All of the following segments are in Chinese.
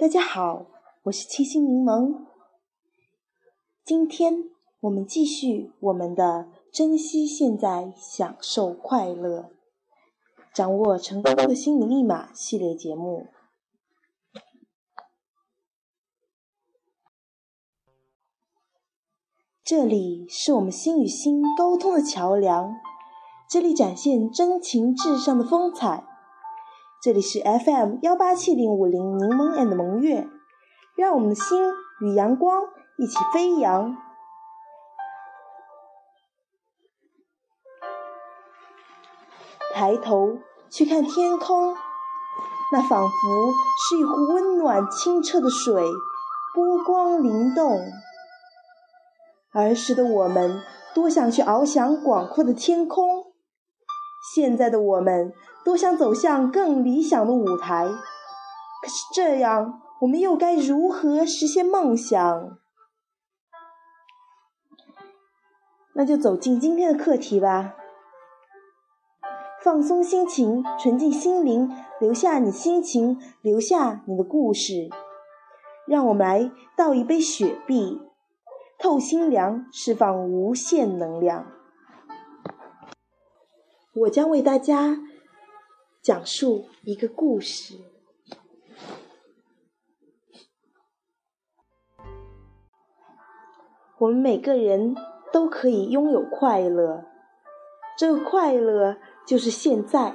大家好，我是七星柠檬。今天我们继续我们的珍惜现在，享受快乐，掌握成功的心理密码系列节目。这里是我们心与心沟通的桥梁，这里展现真情至上的风采。这里是 FM 幺八七零五零柠檬 and 萌月，让我们的心与阳光一起飞扬。抬头去看天空，那仿佛是一壶温暖清澈的水，波光灵动。儿时的我们多想去翱翔广阔的天空。现在的我们都想走向更理想的舞台，可是这样，我们又该如何实现梦想？那就走进今天的课题吧。放松心情，纯净心灵，留下你心情，留下你的故事。让我们来倒一杯雪碧，透心凉，释放无限能量。我将为大家讲述一个故事。我们每个人都可以拥有快乐，这个快乐就是现在。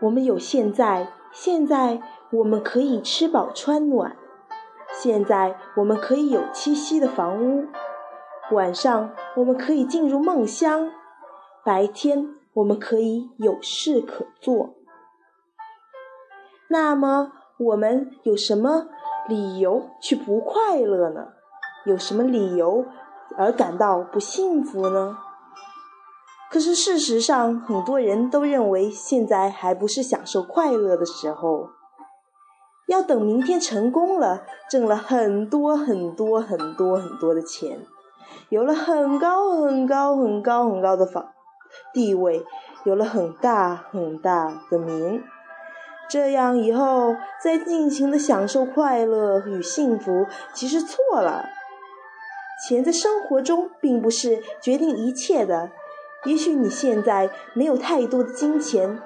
我们有现在，现在我们可以吃饱穿暖，现在我们可以有栖息的房屋，晚上我们可以进入梦乡。白天我们可以有事可做，那么我们有什么理由去不快乐呢？有什么理由而感到不幸福呢？可是事实上，很多人都认为现在还不是享受快乐的时候，要等明天成功了，挣了很多很多很多很多的钱，有了很高很高很高很高的房。地位有了很大很大的名，这样以后再尽情的享受快乐与幸福，其实错了。钱在生活中并不是决定一切的。也许你现在没有太多的金钱，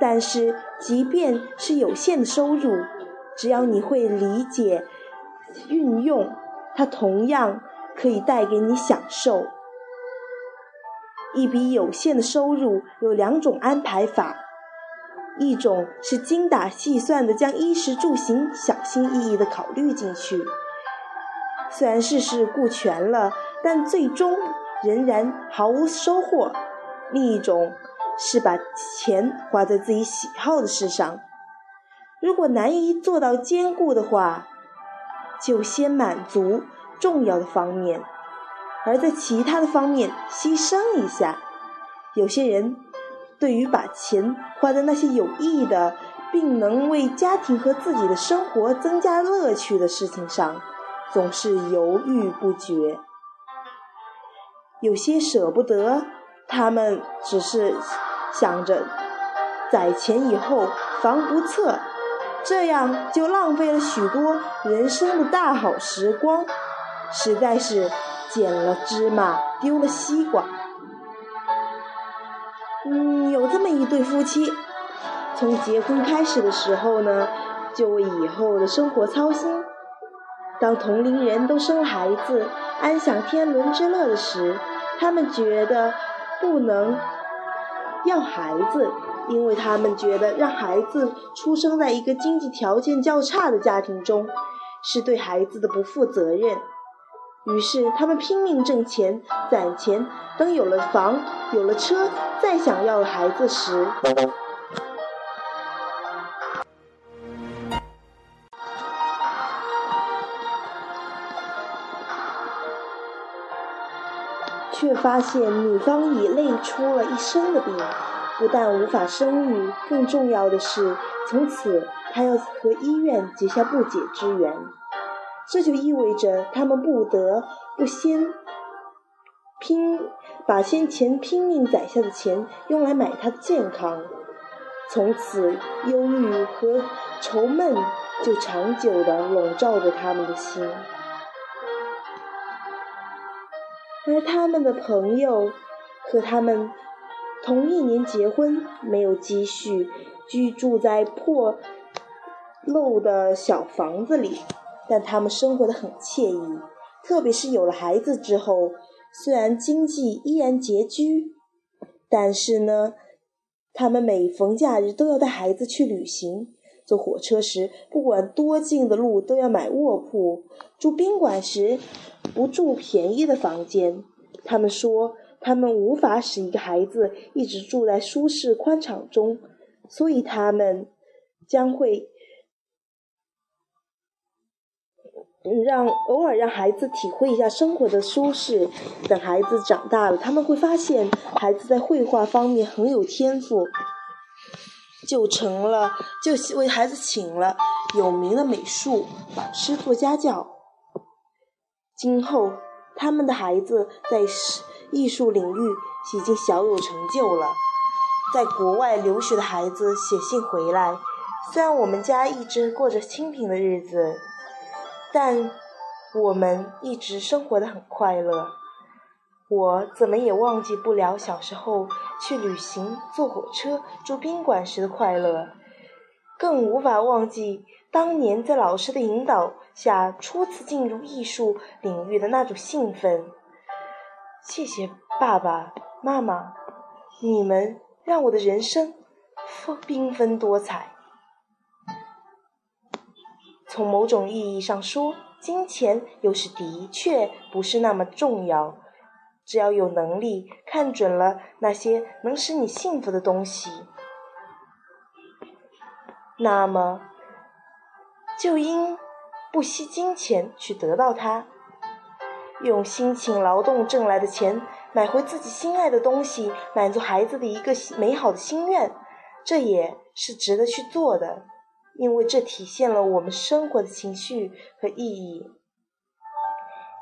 但是即便是有限的收入，只要你会理解运用，它同样可以带给你享受。一笔有限的收入有两种安排法，一种是精打细算的将衣食住行小心翼翼的考虑进去，虽然事事顾全了，但最终仍然毫无收获；另一种是把钱花在自己喜好的事上，如果难以做到兼顾的话，就先满足重要的方面。而在其他的方面牺牲一下，有些人对于把钱花在那些有意义的，并能为家庭和自己的生活增加乐趣的事情上，总是犹豫不决。有些舍不得，他们只是想着攒钱以后防不测，这样就浪费了许多人生的大好时光，实在是。捡了芝麻丢了西瓜。嗯，有这么一对夫妻，从结婚开始的时候呢，就为以后的生活操心。当同龄人都生孩子，安享天伦之乐的时，他们觉得不能要孩子，因为他们觉得让孩子出生在一个经济条件较差的家庭中，是对孩子的不负责任。于是，他们拼命挣钱、攒钱，等有了房、有了车，再想要孩子时，却发现女方已累出了一身的病，不但无法生育，更重要的是，从此她要和医院结下不解之缘。这就意味着他们不得不先拼，把先前拼命攒下的钱用来买他的健康。从此，忧郁和愁闷就长久地笼罩着他们的心。而他们的朋友和他们同一年结婚，没有积蓄，居住在破漏的小房子里，但他们生活的很惬意。特别是有了孩子之后，虽然经济依然拮据，但是呢，他们每逢假日都要带孩子去旅行。坐火车时，不管多近的路都要买卧铺；住宾馆时，不住便宜的房间。他们说，他们无法使一个孩子一直住在舒适宽敞中，所以他们将会。让偶尔让孩子体会一下生活的舒适。等孩子长大了，他们会发现孩子在绘画方面很有天赋，就成了就为孩子请了有名的美术老师做家教。今后他们的孩子在艺术领域已经小有成就了。在国外留学的孩子写信回来，虽然我们家一直过着清贫的日子。但我们一直生活的很快乐，我怎么也忘记不了小时候去旅行、坐火车、住宾馆时的快乐，更无法忘记当年在老师的引导下初次进入艺术领域的那种兴奋。谢谢爸爸妈妈，你们让我的人生丰缤纷多彩。从某种意义上说，金钱有时的确不是那么重要。只要有能力看准了那些能使你幸福的东西，那么就应不惜金钱去得到它。用辛勤劳动挣来的钱买回自己心爱的东西，满足孩子的一个美好的心愿，这也是值得去做的。因为这体现了我们生活的情绪和意义。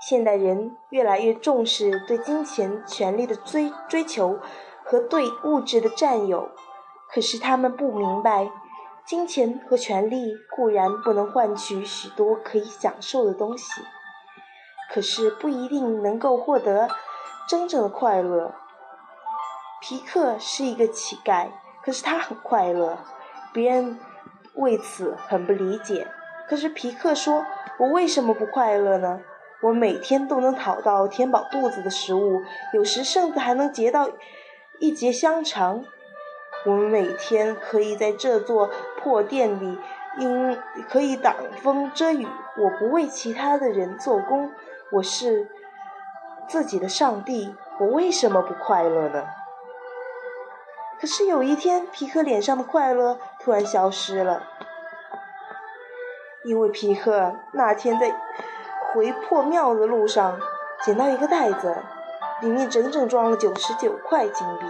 现代人越来越重视对金钱、权力的追追求和对物质的占有，可是他们不明白，金钱和权力固然不能换取许多可以享受的东西，可是不一定能够获得真正的快乐。皮克是一个乞丐，可是他很快乐，别人。为此很不理解，可是皮克说：“我为什么不快乐呢？我每天都能讨到填饱肚子的食物，有时甚至还能结到一节香肠。我们每天可以在这座破店里，因可以挡风遮雨。我不为其他的人做工，我是自己的上帝。我为什么不快乐呢？”可是有一天，皮克脸上的快乐突然消失了，因为皮克那天在回破庙的路上捡到一个袋子，里面整整装了九十九块金币。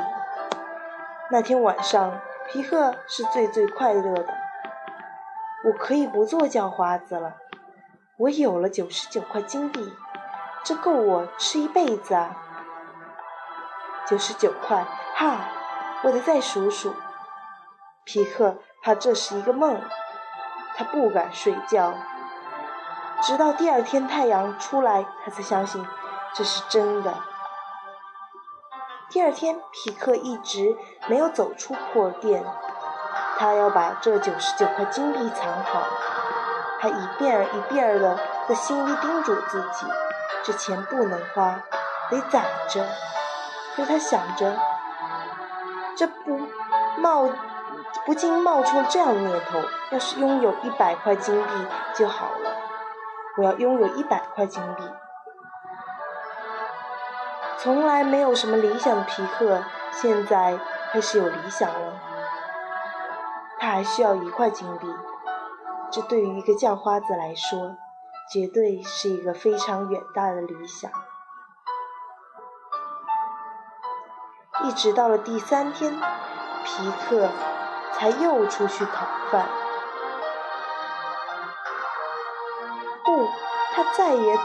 那天晚上，皮克是最最快乐的。我可以不做叫花子了，我有了九十九块金币，这够我吃一辈子啊！九十九块，哈！我得再数数。皮克怕这是一个梦，他不敢睡觉，直到第二天太阳出来，他才相信这是真的。第二天，皮克一直没有走出破店，他要把这九十九块金币藏好，他一遍儿一遍儿的在心里叮嘱自己：这钱不能花，得攒着。可他想着。这不冒不禁冒出了这样的念头：要是拥有一百块金币就好了。我要拥有一百块金币。从来没有什么理想的皮克，现在开始有理想了。他还需要一块金币，这对于一个叫花子来说，绝对是一个非常远大的理想。一直到了第三天，皮克才又出去讨饭。不，他再也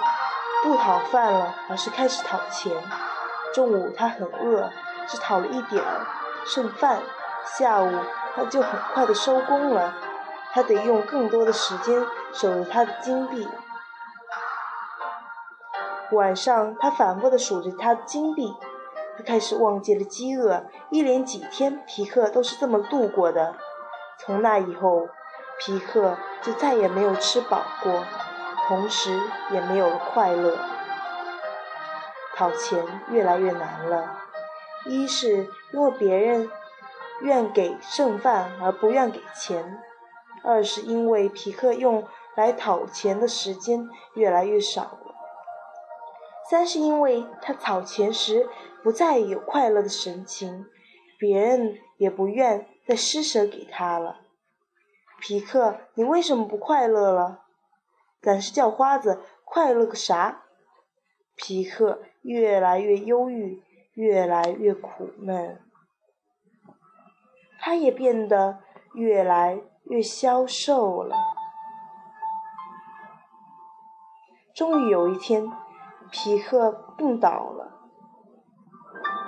不讨饭了，而是开始讨钱。中午他很饿，只讨了一点儿剩饭。下午他就很快的收工了。他得用更多的时间守着他的金币。晚上，他反复地数着他的金币，他开始忘记了饥饿。一连几天，皮克都是这么度过的。从那以后，皮克就再也没有吃饱过，同时也没有了快乐。讨钱越来越难了，一是因为别人愿给剩饭而不愿给钱，二是因为皮克用来讨钱的时间越来越少。三是因为他草钱时不再有快乐的神情，别人也不愿再施舍给他了。皮克，你为什么不快乐了？咱是叫花子，快乐个啥？皮克越来越忧郁，越来越苦闷，他也变得越来越消瘦了。终于有一天。皮克病倒了，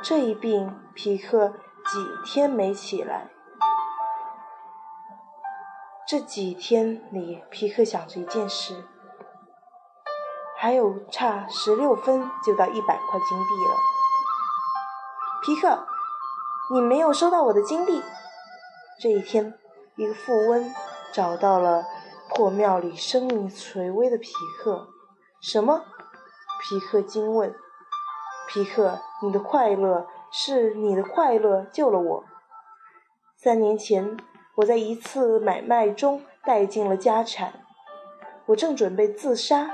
这一病，皮克几天没起来。这几天里，皮克想着一件事：还有差十六分就到一百块金币了。皮克，你没有收到我的金币。这一天，一个富翁找到了破庙里生命垂危的皮克。什么？皮克惊问：“皮克，你的快乐是你的快乐救了我。三年前，我在一次买卖中带尽了家产，我正准备自杀。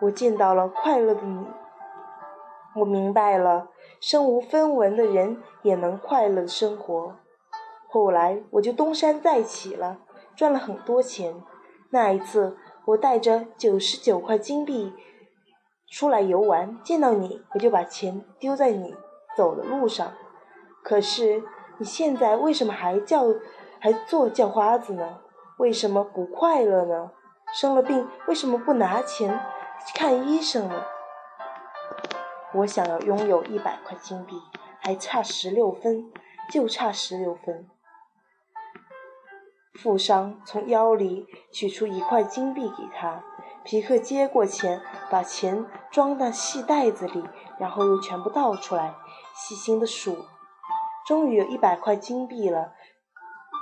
我见到了快乐的你，我明白了，身无分文的人也能快乐的生活。后来，我就东山再起了，赚了很多钱。那一次，我带着九十九块金币。”出来游玩，见到你，我就把钱丢在你走的路上。可是你现在为什么还叫，还做叫花子呢？为什么不快乐呢？生了病为什么不拿钱看医生呢？我想要拥有一百块金币，还差十六分，就差十六分。富商从腰里取出一块金币给他。皮克接过钱，把钱装到细袋子里，然后又全部倒出来，细心的数，终于有一百块金币了。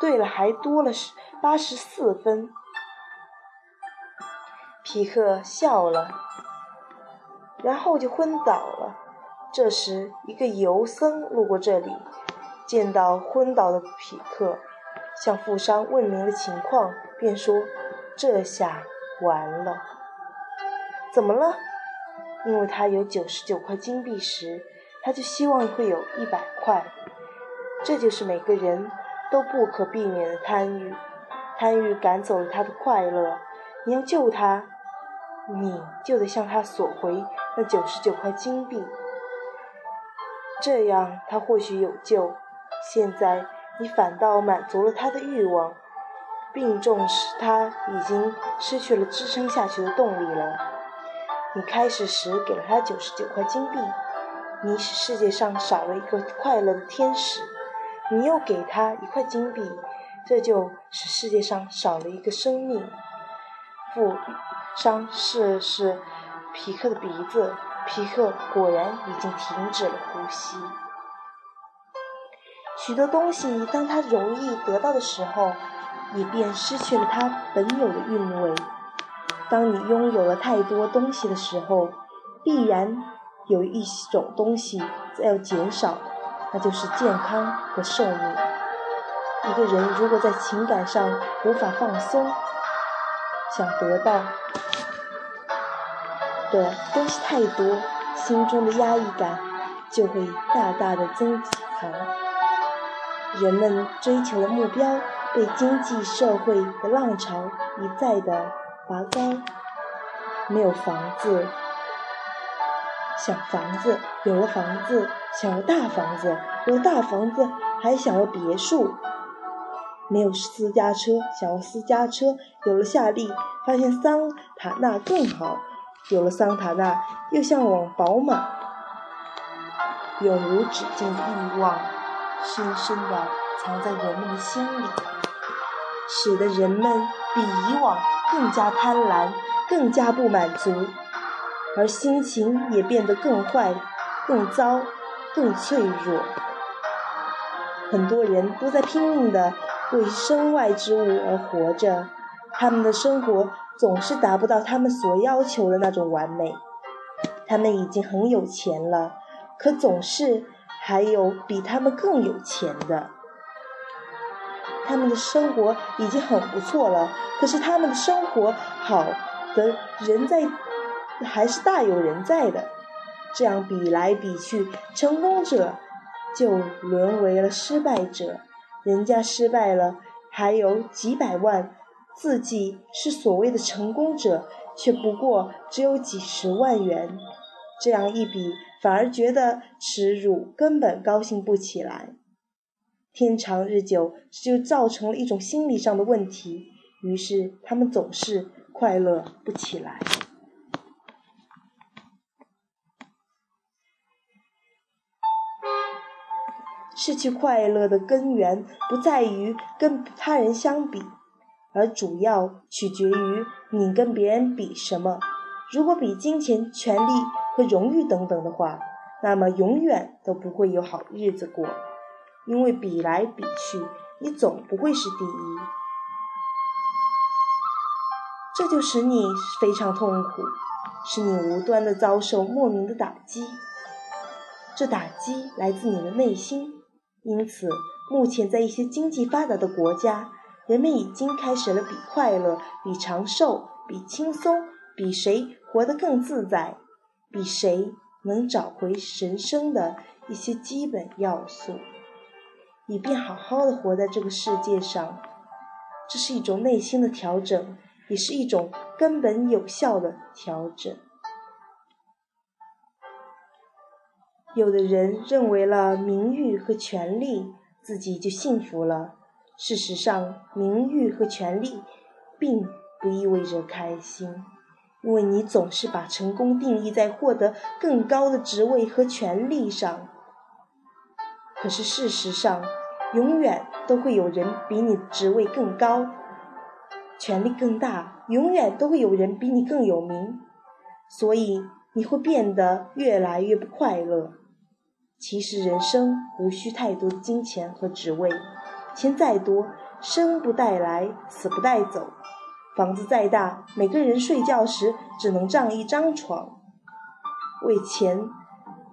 对了，还多了十八十四分。皮克笑了，然后就昏倒了。这时，一个游僧路过这里，见到昏倒的皮克，向富商问明了情况，便说：“这下完了。”怎么了？因为他有九十九块金币时，他就希望会有一百块。这就是每个人都不可避免的贪欲，贪欲赶走了他的快乐。你要救他，你就得向他索回那九十九块金币，这样他或许有救。现在你反倒满足了他的欲望，病重使他已经失去了支撑下去的动力了。你开始时给了他九十九块金币，你使世界上少了一个快乐的天使；你又给他一块金币，这就使世界上少了一个生命。富商试试皮克的鼻子，皮克果然已经停止了呼吸。许多东西，当他容易得到的时候，也便失去了它本有的韵味。当你拥有了太多东西的时候，必然有一种东西要减少，那就是健康和寿命。一个人如果在情感上无法放松，想得到的东西太多，心中的压抑感就会大大的增强。人们追求的目标被经济社会的浪潮一再的。拔高，没有房子，想房子；有了房子，想要大房子；有了大房子，还想要别墅。没有私家车，想要私家车；有了夏利，发现桑塔纳更好；有了桑塔纳，又向往宝马。永无止境的欲望，深深的藏在人们的心里。使得人们比以往更加贪婪，更加不满足，而心情也变得更坏、更糟、更脆弱。很多人都在拼命的为身外之物而活着，他们的生活总是达不到他们所要求的那种完美。他们已经很有钱了，可总是还有比他们更有钱的。他们的生活已经很不错了，可是他们的生活好的人在，还是大有人在的。这样比来比去，成功者就沦为了失败者。人家失败了，还有几百万，自己是所谓的成功者，却不过只有几十万元。这样一比，反而觉得耻辱，根本高兴不起来。天长日久，这就造成了一种心理上的问题，于是他们总是快乐不起来。失去快乐的根源不在于跟他人相比，而主要取决于你跟别人比什么。如果比金钱、权力和荣誉等等的话，那么永远都不会有好日子过。因为比来比去，你总不会是第一，这就使你非常痛苦，使你无端的遭受莫名的打击。这打击来自你的内心，因此，目前在一些经济发达的国家，人们已经开始了比快乐、比长寿、比轻松、比谁活得更自在、比谁能找回人生的一些基本要素。以便好好的活在这个世界上，这是一种内心的调整，也是一种根本有效的调整。有的人认为了名誉和权利，自己就幸福了。事实上，名誉和权利并不意味着开心，因为你总是把成功定义在获得更高的职位和权利上。可是事实上，永远都会有人比你职位更高，权力更大，永远都会有人比你更有名，所以你会变得越来越不快乐。其实人生无需太多的金钱和职位，钱再多，生不带来，死不带走；房子再大，每个人睡觉时只能占一张床。为钱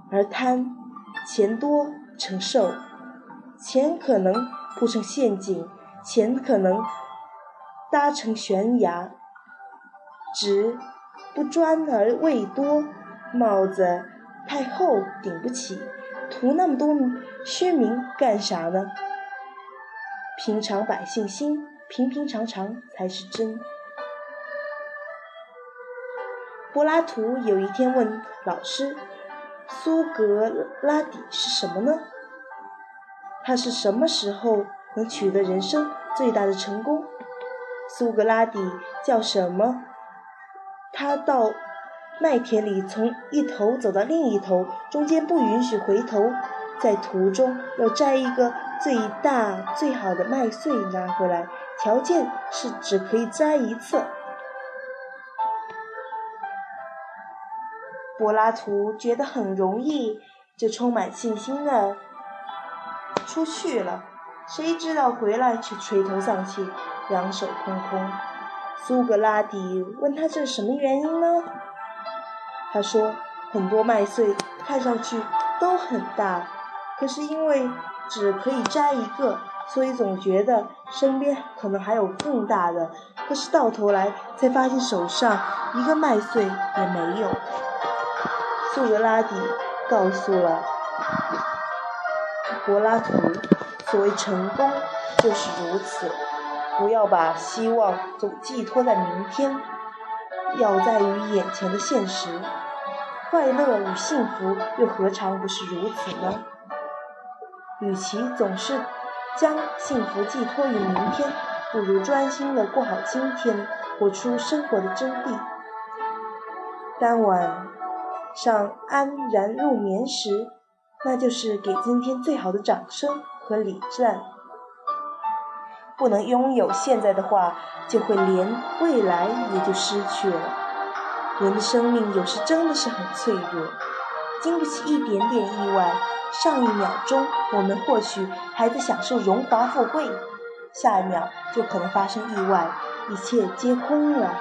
而贪。钱多承受，钱可能铺成陷阱，钱可能搭成悬崖。直不专而位多，帽子太厚顶不起，图那么多虚名干啥呢？平常百姓心，平平常常才是真。柏拉图有一天问老师。苏格拉底是什么呢？他是什么时候能取得人生最大的成功？苏格拉底叫什么？他到麦田里，从一头走到另一头，中间不允许回头，在途中要摘一个最大最好的麦穗拿回来，条件是只可以摘一次。柏拉图觉得很容易，就充满信心了出去了。谁知道回来却垂头丧气，两手空空。苏格拉底问他这是什么原因呢？他说：很多麦穗看上去都很大，可是因为只可以摘一个，所以总觉得身边可能还有更大的。可是到头来才发现手上一个麦穗也没有。苏格拉底告诉了柏拉图：“所谓成功就是如此，不要把希望总寄托在明天，要在于眼前的现实。快乐与幸福又何尝不是如此呢？与其总是将幸福寄托于明天，不如专心的过好今天，活出生活的真谛。”当晚。上安然入眠时，那就是给今天最好的掌声和礼赞。不能拥有现在的话，就会连未来也就失去了。人的生命有时真的是很脆弱，经不起一点点意外。上一秒钟我们或许还在享受荣华富贵，下一秒就可能发生意外，一切皆空了。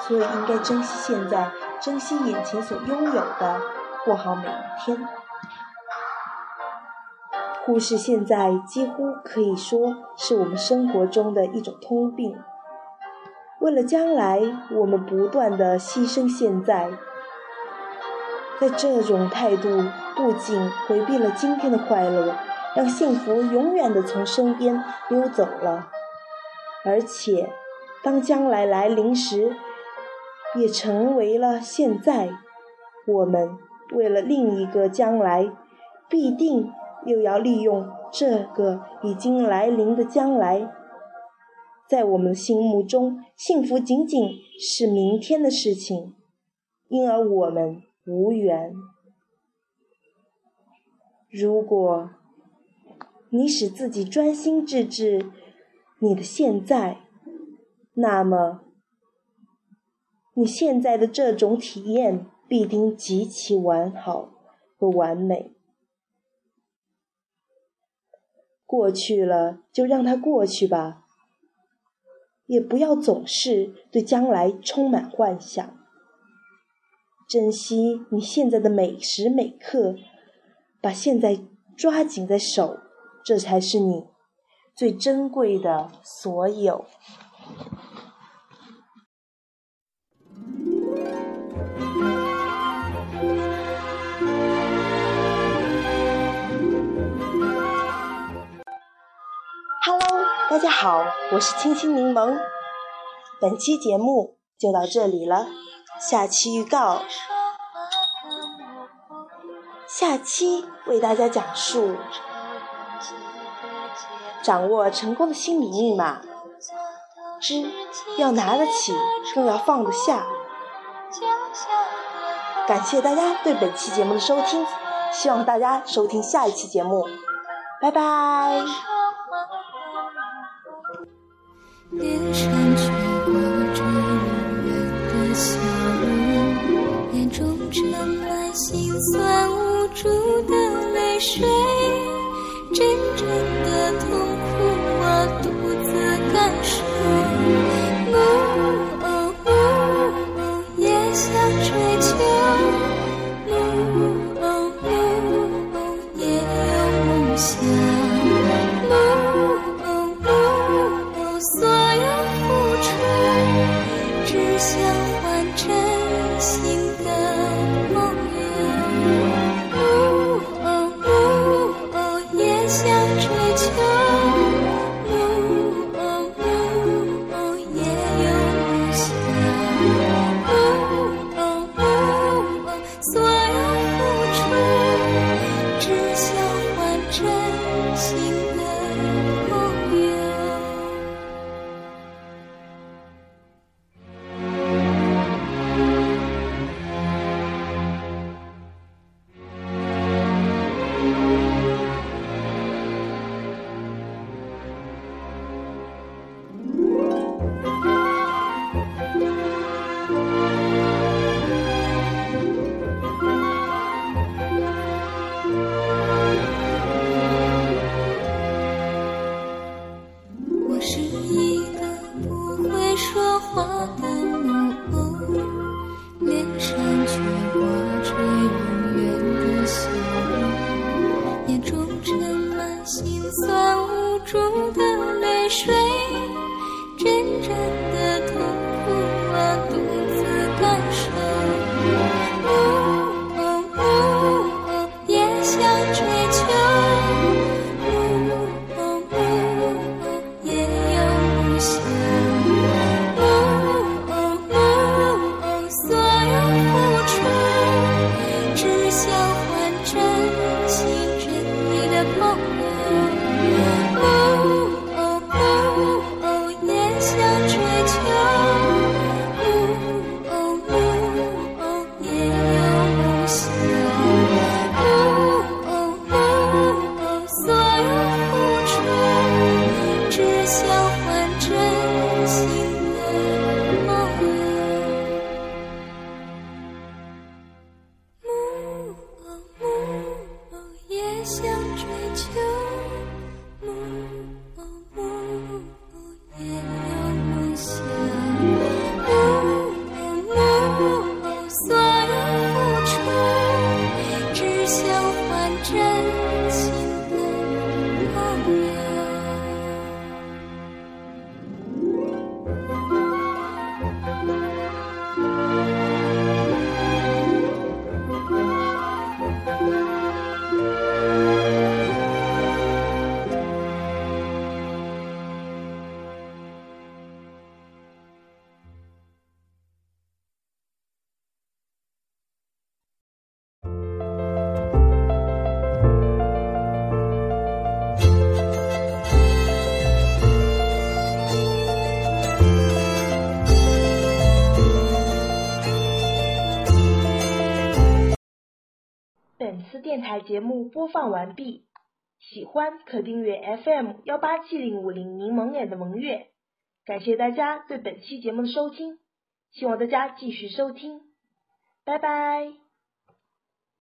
所以应该珍惜现在，珍惜眼前所拥有的，过好每一天。忽视现在，几乎可以说是我们生活中的一种通病。为了将来，我们不断的牺牲现在。在这种态度，不仅回避了今天的快乐，让幸福永远的从身边溜走了，而且，当将来来临时，也成为了现在。我们为了另一个将来，必定。又要利用这个已经来临的将来，在我们心目中，幸福仅仅是明天的事情，因而我们无缘。如果你使自己专心致志你的现在，那么你现在的这种体验必定极其完好和完美。过去了，就让它过去吧。也不要总是对将来充满幻想。珍惜你现在的每时每刻，把现在抓紧在手，这才是你最珍贵的所有。大家好，我是清新柠檬。本期节目就到这里了，下期预告：下期为大家讲述掌握成功的心理密码之要拿得起，更要放得下。感谢大家对本期节目的收听，希望大家收听下一期节目，拜拜。脸上却挂着永远的笑容，眼中盛满心酸无助的泪水，真正的痛苦我独想换真心的。台节目播放完毕，喜欢可订阅 FM 幺八七零五零柠檬脸的萌月。感谢大家对本期节目的收听，希望大家继续收听，拜拜。